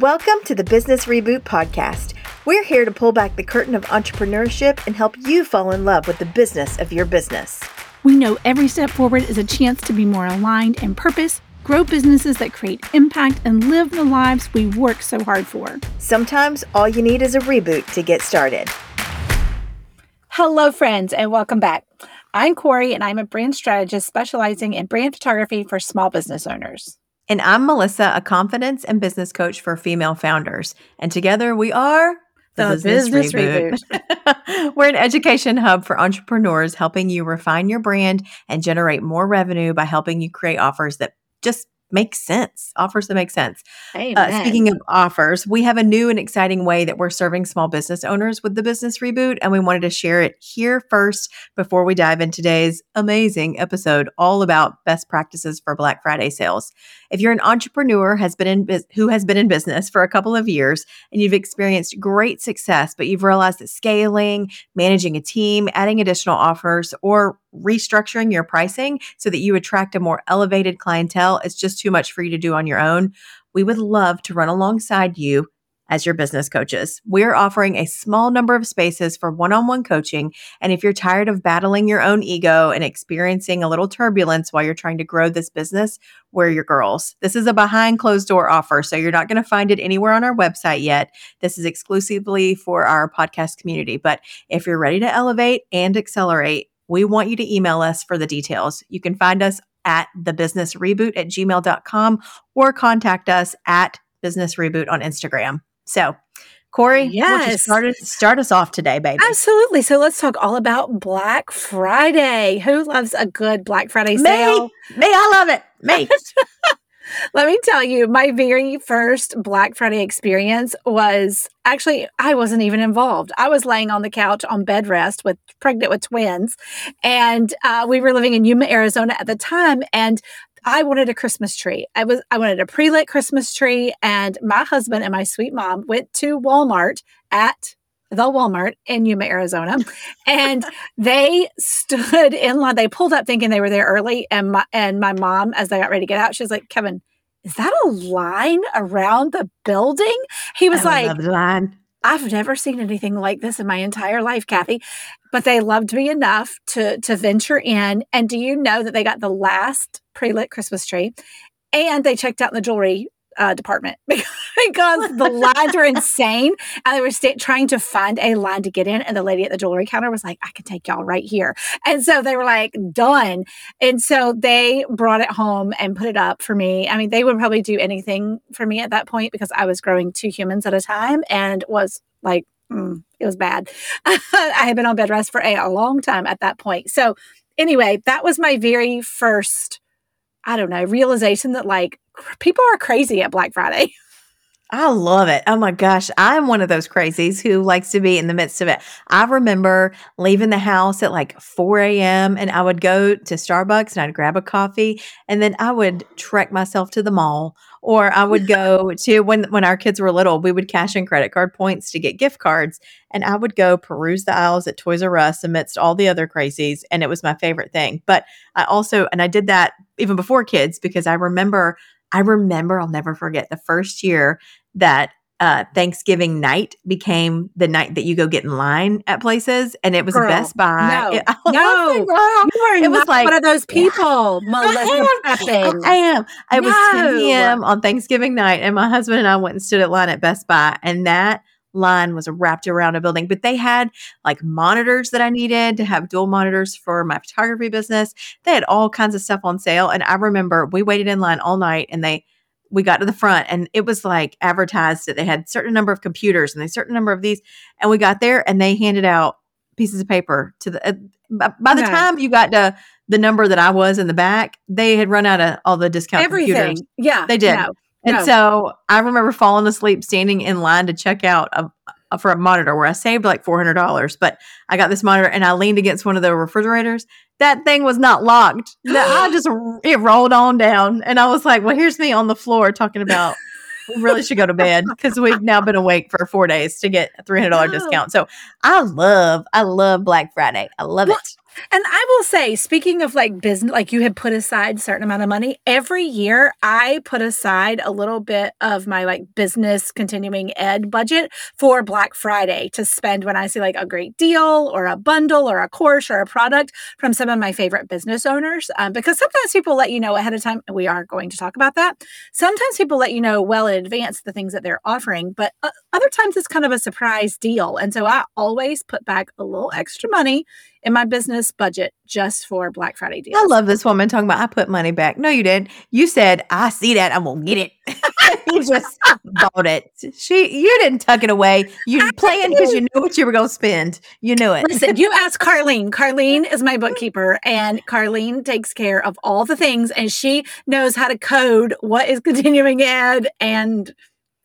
Welcome to the Business Reboot Podcast. We're here to pull back the curtain of entrepreneurship and help you fall in love with the business of your business. We know every step forward is a chance to be more aligned in purpose, grow businesses that create impact, and live the lives we work so hard for. Sometimes all you need is a reboot to get started. Hello, friends, and welcome back. I'm Corry, and I'm a brand strategist specializing in brand photography for small business owners. And I'm Melissa, a confidence and business coach for female founders. And together we are the, the Business, business Reboot. Reboot. We're an education hub for entrepreneurs, helping you refine your brand and generate more revenue by helping you create offers that just make sense, offers that make sense. Uh, speaking of offers, we have a new and exciting way that we're serving small business owners with the business reboot, and we wanted to share it here first before we dive into today's amazing episode all about best practices for Black Friday sales. If you're an entrepreneur has been in who has been in business for a couple of years and you've experienced great success, but you've realized that scaling, managing a team, adding additional offers, or restructuring your pricing so that you attract a more elevated clientele is just too much for you to do on your own, we would love to run alongside you as your business coaches. We're offering a small number of spaces for one on one coaching. And if you're tired of battling your own ego and experiencing a little turbulence while you're trying to grow this business, we're your girls. This is a behind closed door offer, so you're not going to find it anywhere on our website yet. This is exclusively for our podcast community. But if you're ready to elevate and accelerate, we want you to email us for the details. You can find us at thebusinessreboot at gmail.com or contact us at business reboot on Instagram. So, Corry, yes. start, start us off today, baby. Absolutely. So let's talk all about Black Friday. Who loves a good Black Friday sale? Me, me I love it. Me. Let me tell you, my very first Black Friday experience was actually, I wasn't even involved. I was laying on the couch on bed rest with pregnant with twins. And uh, we were living in Yuma, Arizona at the time. And I wanted a Christmas tree. I was I wanted a pre-lit Christmas tree and my husband and my sweet mom went to Walmart at the Walmart in Yuma, Arizona, and they stood in line. They pulled up thinking they were there early, and my and my mom, as they got ready to get out, she was like, "Kevin, is that a line around the building?" He was I like, "Line." I've never seen anything like this in my entire life, Kathy. But they loved me enough to to venture in. And do you know that they got the last pre-lit Christmas tree? And they checked out the jewelry uh, department because the lines were insane. And they were st- trying to find a line to get in. And the lady at the jewelry counter was like, I can take y'all right here. And so they were like, done. And so they brought it home and put it up for me. I mean, they would probably do anything for me at that point because I was growing two humans at a time and was like, mm, it was bad. I had been on bed rest for a, a long time at that point. So, anyway, that was my very first I don't know, realization that like people are crazy at Black Friday. I love it. Oh my gosh. I'm one of those crazies who likes to be in the midst of it. I remember leaving the house at like 4 a.m. and I would go to Starbucks and I'd grab a coffee and then I would trek myself to the mall or I would go to when when our kids were little, we would cash in credit card points to get gift cards and I would go peruse the aisles at Toys R Us amidst all the other crazies and it was my favorite thing. But I also and I did that even before kids because I remember I remember, I'll never forget the first year that uh, Thanksgiving night became the night that you go get in line at places, and it was Girl, Best Buy. No, it, no, you are it was like one of those people. I am. I am. It no. was 10 p.m. on Thanksgiving night, and my husband and I went and stood at line at Best Buy, and that line was wrapped around a building, but they had like monitors that I needed to have dual monitors for my photography business. They had all kinds of stuff on sale. And I remember we waited in line all night and they, we got to the front and it was like advertised that they had certain number of computers and a certain number of these. And we got there and they handed out pieces of paper to the, uh, by the okay. time you got to the number that I was in the back, they had run out of all the discount Everything. computers. Yeah. They did. No. And no. so I remember falling asleep standing in line to check out a, a, for a monitor where I saved like $400. But I got this monitor and I leaned against one of the refrigerators. That thing was not locked. I just, it rolled on down. And I was like, well, here's me on the floor talking about we really should go to bed because we've now been awake for four days to get a $300 discount. So I love, I love Black Friday. I love well, it. And I will say, speaking of like business, like you had put aside a certain amount of money every year, I put aside a little bit of my like business continuing ed budget for Black Friday to spend when I see like a great deal or a bundle or a course or a product from some of my favorite business owners. Um, because sometimes people let you know ahead of time, we are going to talk about that. Sometimes people let you know well in advance the things that they're offering, but uh, other times it's kind of a surprise deal. And so I always put back a little extra money in my business budget just for Black Friday deals. I love this woman talking about I put money back. No, you didn't. You said I see that I'm gonna get it. you just bought it. She, you didn't tuck it away. You planned because you knew what you were gonna spend. You knew it. Listen, you ask Carlene. Carlene is my bookkeeper, and Carlene takes care of all the things, and she knows how to code what is continuing ed and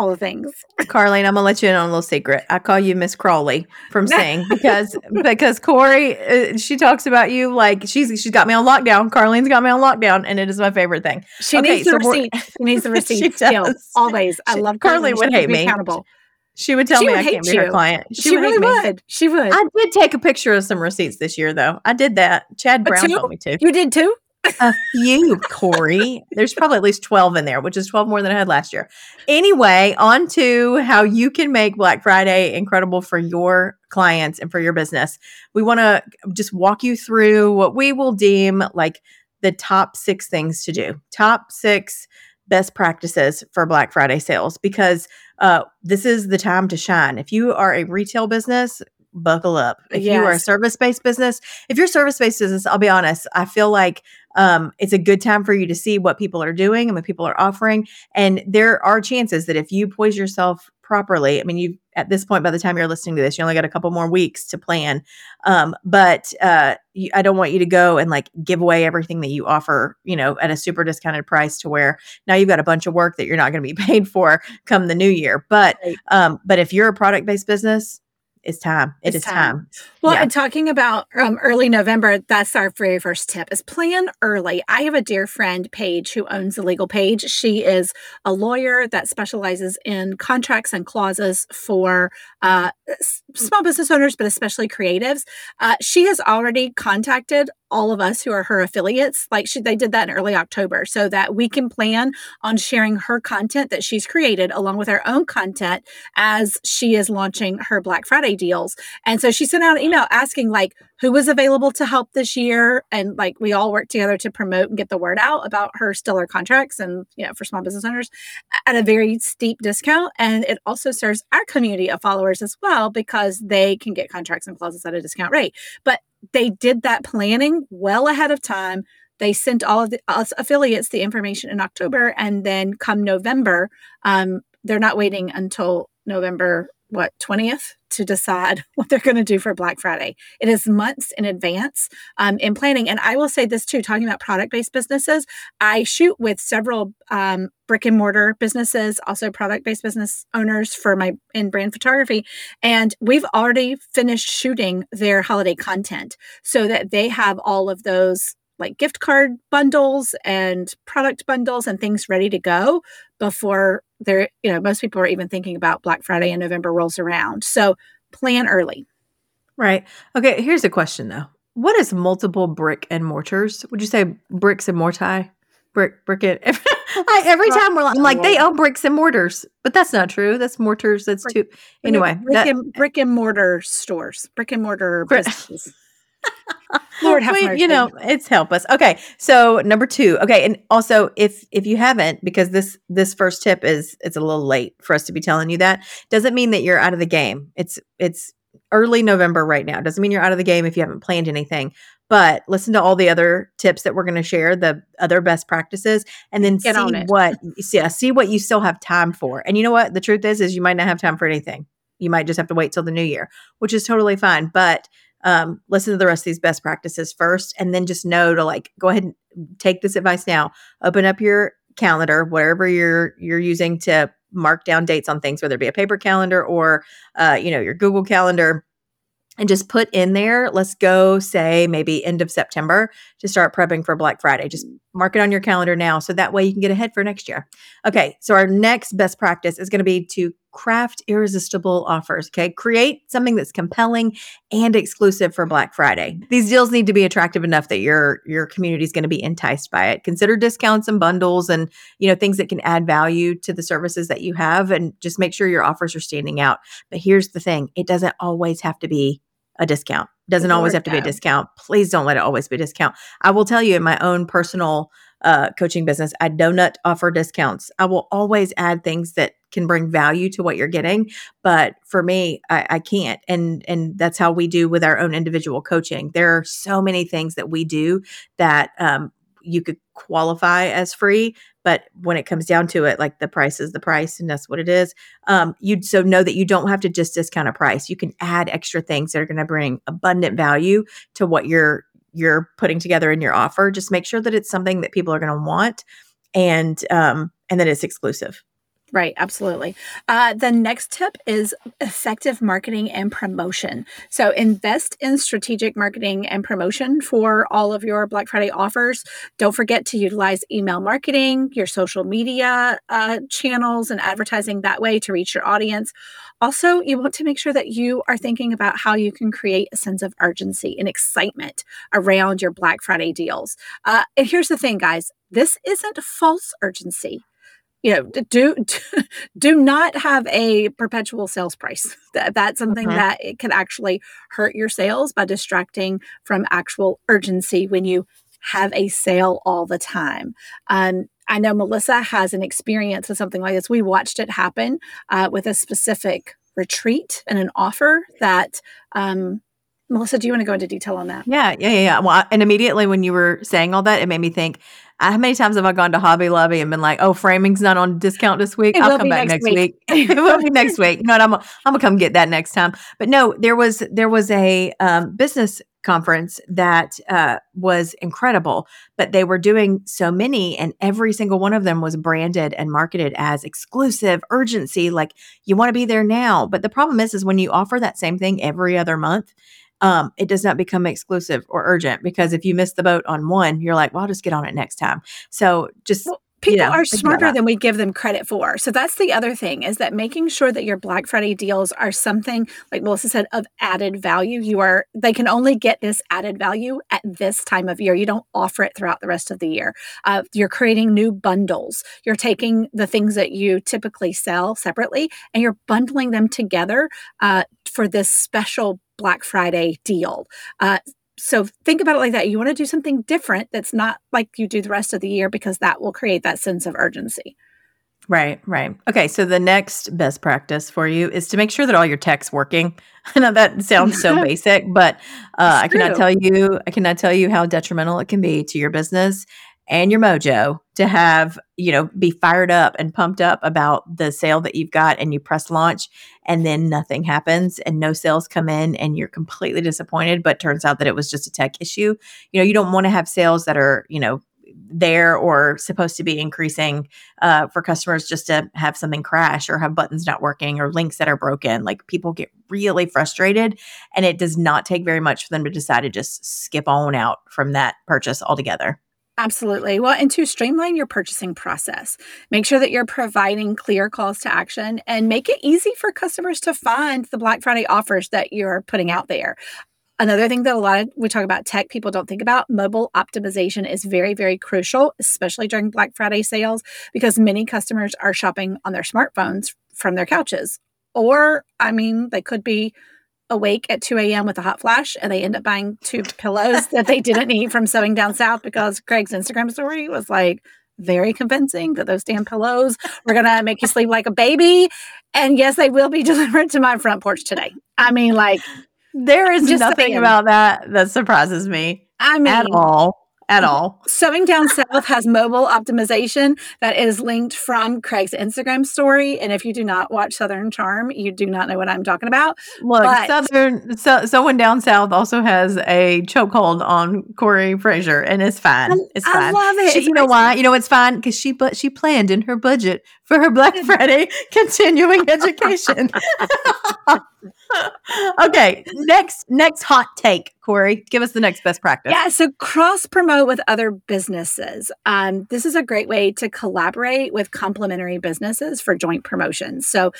all the things. Carlene, I'm gonna let you in on a little secret. I call you Miss Crawly from Sing because because Corry, uh, she talks about you like she's she's got me on lockdown. Carlene's got me on lockdown, and it is my favorite thing. She okay, needs the so receipt. She needs the receipt. still, always. I love Carlene. would hate me. Accountable. She would tell she me would I can't you. be her client. She, she would really would. She would. I did take a picture of some receipts this year, though. I did that. Chad Brown told me to. You did too a few, Corry. There's probably at least 12 in there, which is 12 more than I had last year. Anyway, on to how you can make Black Friday incredible for your clients and for your business. We want to just walk you through what we will deem like the top six things to do, top six best practices for Black Friday sales, because uh, this is the time to shine. If you are a retail business, buckle up. If yes. you are a service based business, if you're service based business, I'll be honest, I feel like um, it's a good time for you to see what people are doing and what people are offering. And there are chances that if you poise yourself properly, I mean, you at this point, by the time you're listening to this, you only got a couple more weeks to plan. Um, but uh, you, I don't want you to go and like give away everything that you offer, you know, at a super discounted price to where now you've got a bunch of work that you're not going to be paid for come the new year. But um, but if you're a product based business, it's time. It it's is time. time. Well, yeah. and talking about um, early November, that's our very first tip is plan early. I have a dear friend, Paige, who owns the legal Paige. She is a lawyer that specializes in contracts and clauses for uh, small business owners, but especially creatives. Uh, she has already contacted all of us who are her affiliates. Like she, they did that in early October so that we can plan on sharing her content that she's created along with our own content as she is launching her Black Friday deals. And so she sent out an email asking like who was available to help this year. And like we all work together to promote and get the word out about her stellar contracts and, you know, for small business owners at a very steep discount. And it also serves our community of followers as well because they can get contracts and clauses at a discount rate. But they did that planning well ahead of time. They sent all of the us affiliates the information in October, and then come November, um, they're not waiting until November what 20th to decide what they're going to do for Black Friday. It is months in advance um, in planning. And I will say this too, talking about product based businesses, I shoot with several um, brick and mortar businesses, also product based business owners for my in brand photography. And we've already finished shooting their holiday content so that they have all of those like gift card bundles and product bundles and things ready to go before they're, you know, most people are even thinking about Black Friday and November rolls around. So plan early. Right. Okay. Here's a question though. What is multiple brick and mortars? Would you say bricks and mortar? Brick, brick it. I, every time we're like, I'm like, they own bricks and mortars, but that's not true. That's mortars. That's brick, too. Anyway, brick, that, and, brick and mortar stores, brick and mortar businesses. Lord have mercy. You know, it's help us. Okay, so number two. Okay, and also if if you haven't, because this this first tip is it's a little late for us to be telling you that, doesn't mean that you're out of the game. It's it's early November right now. Doesn't mean you're out of the game if you haven't planned anything. But listen to all the other tips that we're going to share, the other best practices, and then Get see what see, see what you still have time for. And you know what? The truth is, is you might not have time for anything. You might just have to wait till the new year, which is totally fine. But um, listen to the rest of these best practices first and then just know to like go ahead and take this advice now. Open up your calendar whatever you're you're using to mark down dates on things whether it be a paper calendar or uh, you know your google calendar and just put in there let's go say maybe end of september to start prepping for black friday. Just mark it on your calendar now so that way you can get ahead for next year. Okay so our next best practice is going to be to craft irresistible offers. Okay. Create something that's compelling and exclusive for Black Friday. These deals need to be attractive enough that your your community is going to be enticed by it. Consider discounts and bundles and you know things that can add value to the services that you have and just make sure your offers are standing out. But here's the thing, it doesn't always have to be a discount. Doesn't always have to be a discount. Please don't let it always be a discount. I will tell you in my own personal uh, coaching business, I do not offer discounts. I will always add things that can bring value to what you're getting but for me I, I, can't and and that's how we do with our own individual coaching. There are so many things that we do that um, you could qualify as free but when it comes down to it like the price is the price and that's what it is. Um, you so know that you don't have to just discount a price. You can add extra things that are going to bring abundant value to what you're you're putting together in your offer just make sure that it's something that people are going to want and um and that it's exclusive Right, absolutely. Uh, the next tip is effective marketing and promotion. So, invest in strategic marketing and promotion for all of your Black Friday offers. Don't forget to utilize email marketing, your social media uh, channels, and advertising that way to reach your audience. Also, you want to make sure that you are thinking about how you can create a sense of urgency and excitement around your Black Friday deals. Uh, and here's the thing, guys this isn't false urgency you know do do not have a perpetual sales price that, that's something mm-hmm. that it can actually hurt your sales by distracting from actual urgency when you have a sale all the time um, i know melissa has an experience with something like this we watched it happen uh, with a specific retreat and an offer that um, melissa do you want to go into detail on that yeah yeah yeah, yeah. well and immediately when you were saying all that it made me think how many times have I gone to Hobby Lobby and been like, "Oh, framing's not on discount this week. It I'll come back next, next week. week. it will be next week. You know what? I'm I'm gonna come get that next time." But no, there was there was a um, business conference that uh, was incredible, but they were doing so many, and every single one of them was branded and marketed as exclusive, urgency, like you want to be there now. But the problem is, is when you offer that same thing every other month, um, it does not become exclusive or urgent because if you miss the boat on one, you're like, well, I'll just get on it next time. So just well, people you know, are smarter than we give them credit for. So that's the other thing is that making sure that your Black Friday deals are something like Melissa said of added value. You are they can only get this added value at this time of year. You don't offer it throughout the rest of the year. Uh, you're creating new bundles. You're taking the things that you typically sell separately and you're bundling them together uh, for this special Black Friday deal. Uh, so think about it like that. You want to do something different that's not like you do the rest of the year because that will create that sense of urgency. Right, right. Okay, so the next best practice for you is to make sure that all your tech's working. I know that sounds so basic, but uh, I cannot tell you I cannot tell you how detrimental it can be to your business and your mojo to have, you know, be fired up and pumped up about the sale that you've got and you press launch and then nothing happens and no sales come in and you're completely disappointed, but turns out that it was just a tech issue. You know, you don't want to have sales that are, you know, there or supposed to be increasing uh, for customers just to have something crash or have buttons not working or links that are broken. Like people get really frustrated, and it does not take very much for them to decide to just skip on out from that purchase altogether. Absolutely. Well, and to streamline your purchasing process, make sure that you're providing clear calls to action and make it easy for customers to find the Black Friday offers that you're putting out there. Another thing that a lot of we talk about tech people don't think about mobile optimization is very, very crucial, especially during Black Friday sales, because many customers are shopping on their smartphones from their couches. Or, I mean, they could be awake at 2 a.m. with a hot flash and they end up buying two pillows that they didn't need from Sewing Down South because Craig's Instagram story was like very convincing that those damn pillows were going to make you sleep like a baby. And yes, they will be delivered to my front porch today. I mean, like, there is nothing saying. about that that surprises me. I mean, at all at all. Sewing Down South has mobile optimization that is linked from Craig's Instagram story. And if you do not watch Southern Charm, you do not know what I'm talking about. Look, but- Southern so, Sewing Down South also has a chokehold on Corry Frazier, and it's fine. It's fine. I love it. She, you know why? You know it's fine because she but she planned in her budget for her Black Friday continuing education. okay, next next hot take, Corry. Give us the next best practice. Yeah, so cross promote with other businesses. Um, this is a great way to collaborate with complementary businesses for joint promotions. So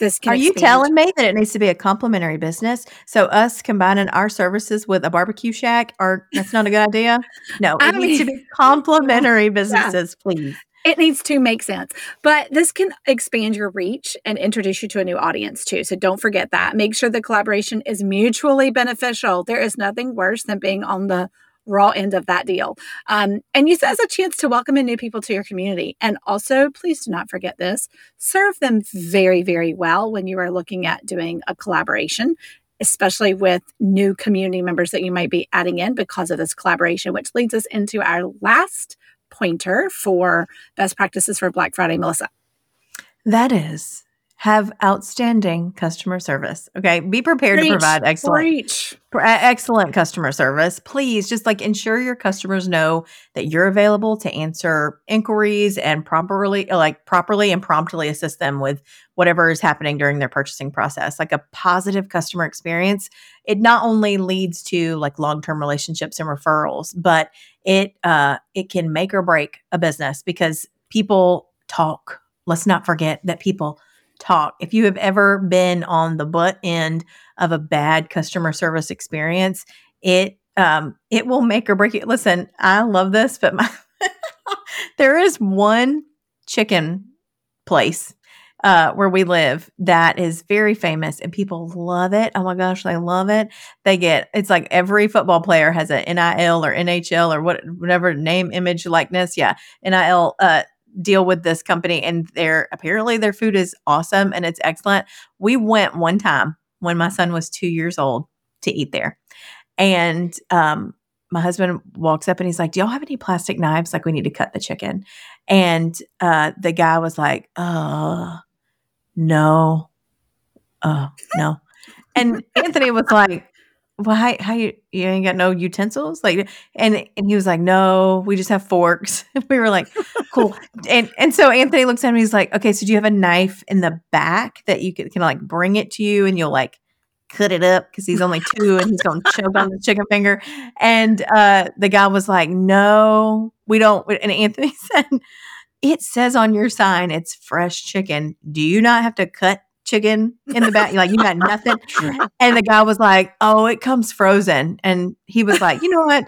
this can. Are you telling me that it needs to be a complementary business? So us combining our services with a barbecue shack, or that's not a good idea. No, it I needs mean, to be complementary businesses, yeah. please. It needs to make sense. But this can expand your reach and introduce you to a new audience too. So don't forget that. Make sure the collaboration is mutually beneficial. There is nothing worse than being on the raw end of that deal. Um, and use it as a chance to welcome in new people to your community. And also, please do not forget this serve them very, very well when you are looking at doing a collaboration. Especially with new community members that you might be adding in because of this collaboration, which leads us into our last pointer for best practices for Black Friday, Melissa? That is have outstanding customer service. Okay. Be prepared Preach. to provide excellent, excellent customer service. Please just like ensure your customers know that you're available to answer inquiries and properly, like properly and promptly assist them with whatever is happening during their purchasing process. Like a positive customer experience, it not only leads to like long-term relationships and referrals, but it uh it can make or break a business because people talk. Let's not forget that people talk. If you have ever been on the butt end of a bad customer service experience, it um, it will make or break you. Listen, I love this, but my there is one chicken place uh, where we live that is very famous and people love it. Oh my gosh, they love it. They get it's like every football player has a NIL or NHL or what whatever name, image, likeness. Yeah, NIL uh, deal with this company and their apparently their food is awesome and it's excellent. We went one time when my son was 2 years old to eat there. And um my husband walks up and he's like, "Do y'all have any plastic knives like we need to cut the chicken?" And uh the guy was like, "Uh no. Uh no." And Anthony was like, well, how, how you you ain't got no utensils? Like, and and he was like, no, we just have forks. we were like, cool. and and so Anthony looks at me. He's like, okay, so do you have a knife in the back that you can, can like bring it to you and you'll like cut it up because he's only two and he's gonna choke on the chicken finger. And uh, the guy was like, no, we don't. And Anthony said, it says on your sign it's fresh chicken. Do you not have to cut chicken in the back. Like, you got nothing. And the guy was like, Oh, it comes frozen. And he was like, You know what?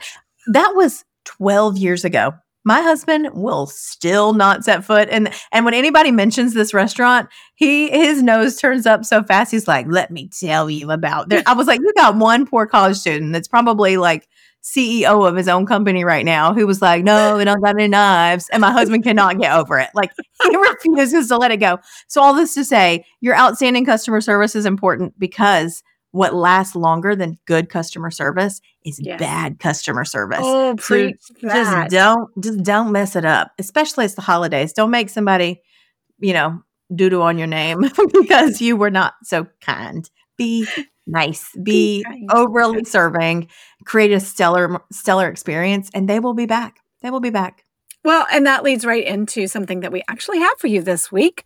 That was 12 years ago. My husband will still not set foot and and when anybody mentions this restaurant, he his nose turns up so fast. He's like, "Let me tell you about." There. I was like, "You got one poor college student that's probably like CEO of his own company right now who was like, No, we don't got any knives. And my husband cannot get over it. Like he refuses to let it go. So, all this to say, your outstanding customer service is important because what lasts longer than good customer service is yes. bad customer service. Oh, so just don't just don't mess it up, especially it's the holidays. Don't make somebody, you know, doodle on your name because you were not so kind. Be nice, be, be overly serving, create a stellar stellar experience, and they will be back. They will be back. Well, and that leads right into something that we actually have for you this week.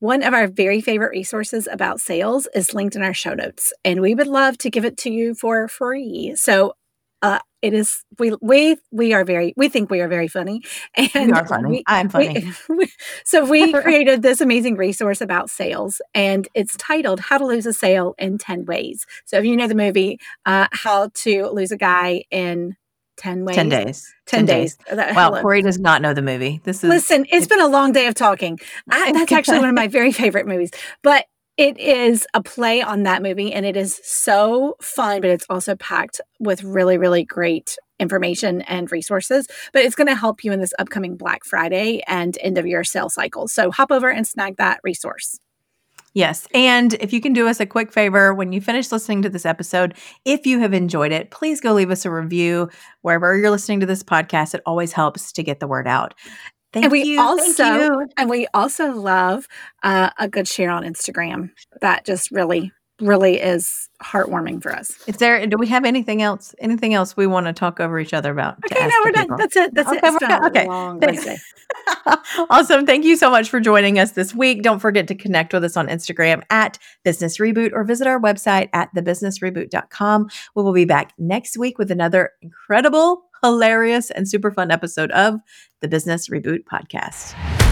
One of our very favorite resources about sales is linked in our show notes, and we would love to give it to you for free. So uh, it is we we we are very we think we are very funny and we are funny. we, i'm funny. we, so we created this amazing resource about sales and it's titled how to lose a sale in 10 ways. So if you know the movie uh, how to lose a guy in 10 ways. 10 days. 10, 10 days, days. well corry does not know the movie. This is listen it's, it's been a long day of talking. I, that's actually one of my very favorite movies. But it is a play on that movie and it is so fun, but it's also packed with really, really great information and resources. But it's going to help you in this upcoming Black Friday and end of year sale cycle. So hop over and snag that resource. Yes. And if you can do us a quick favor when you finish listening to this episode, if you have enjoyed it, please go leave us a review wherever you're listening to this podcast. It always helps to get the word out. Thank and we you, also and we also love uh, a good share on Instagram. That just really really is heartwarming for us. Is there? Do we have anything else? Anything else we want to talk over each other about? Okay, no, we're done. That's it. That's okay, it. Done. Okay. Long awesome. Thank you so much for joining us this week. Don't forget to connect with us on Instagram at Business Reboot or visit our website at thebusinessreboot.com. We will be back next week with another incredible hilarious and super fun episode of the Business Reboot Podcast.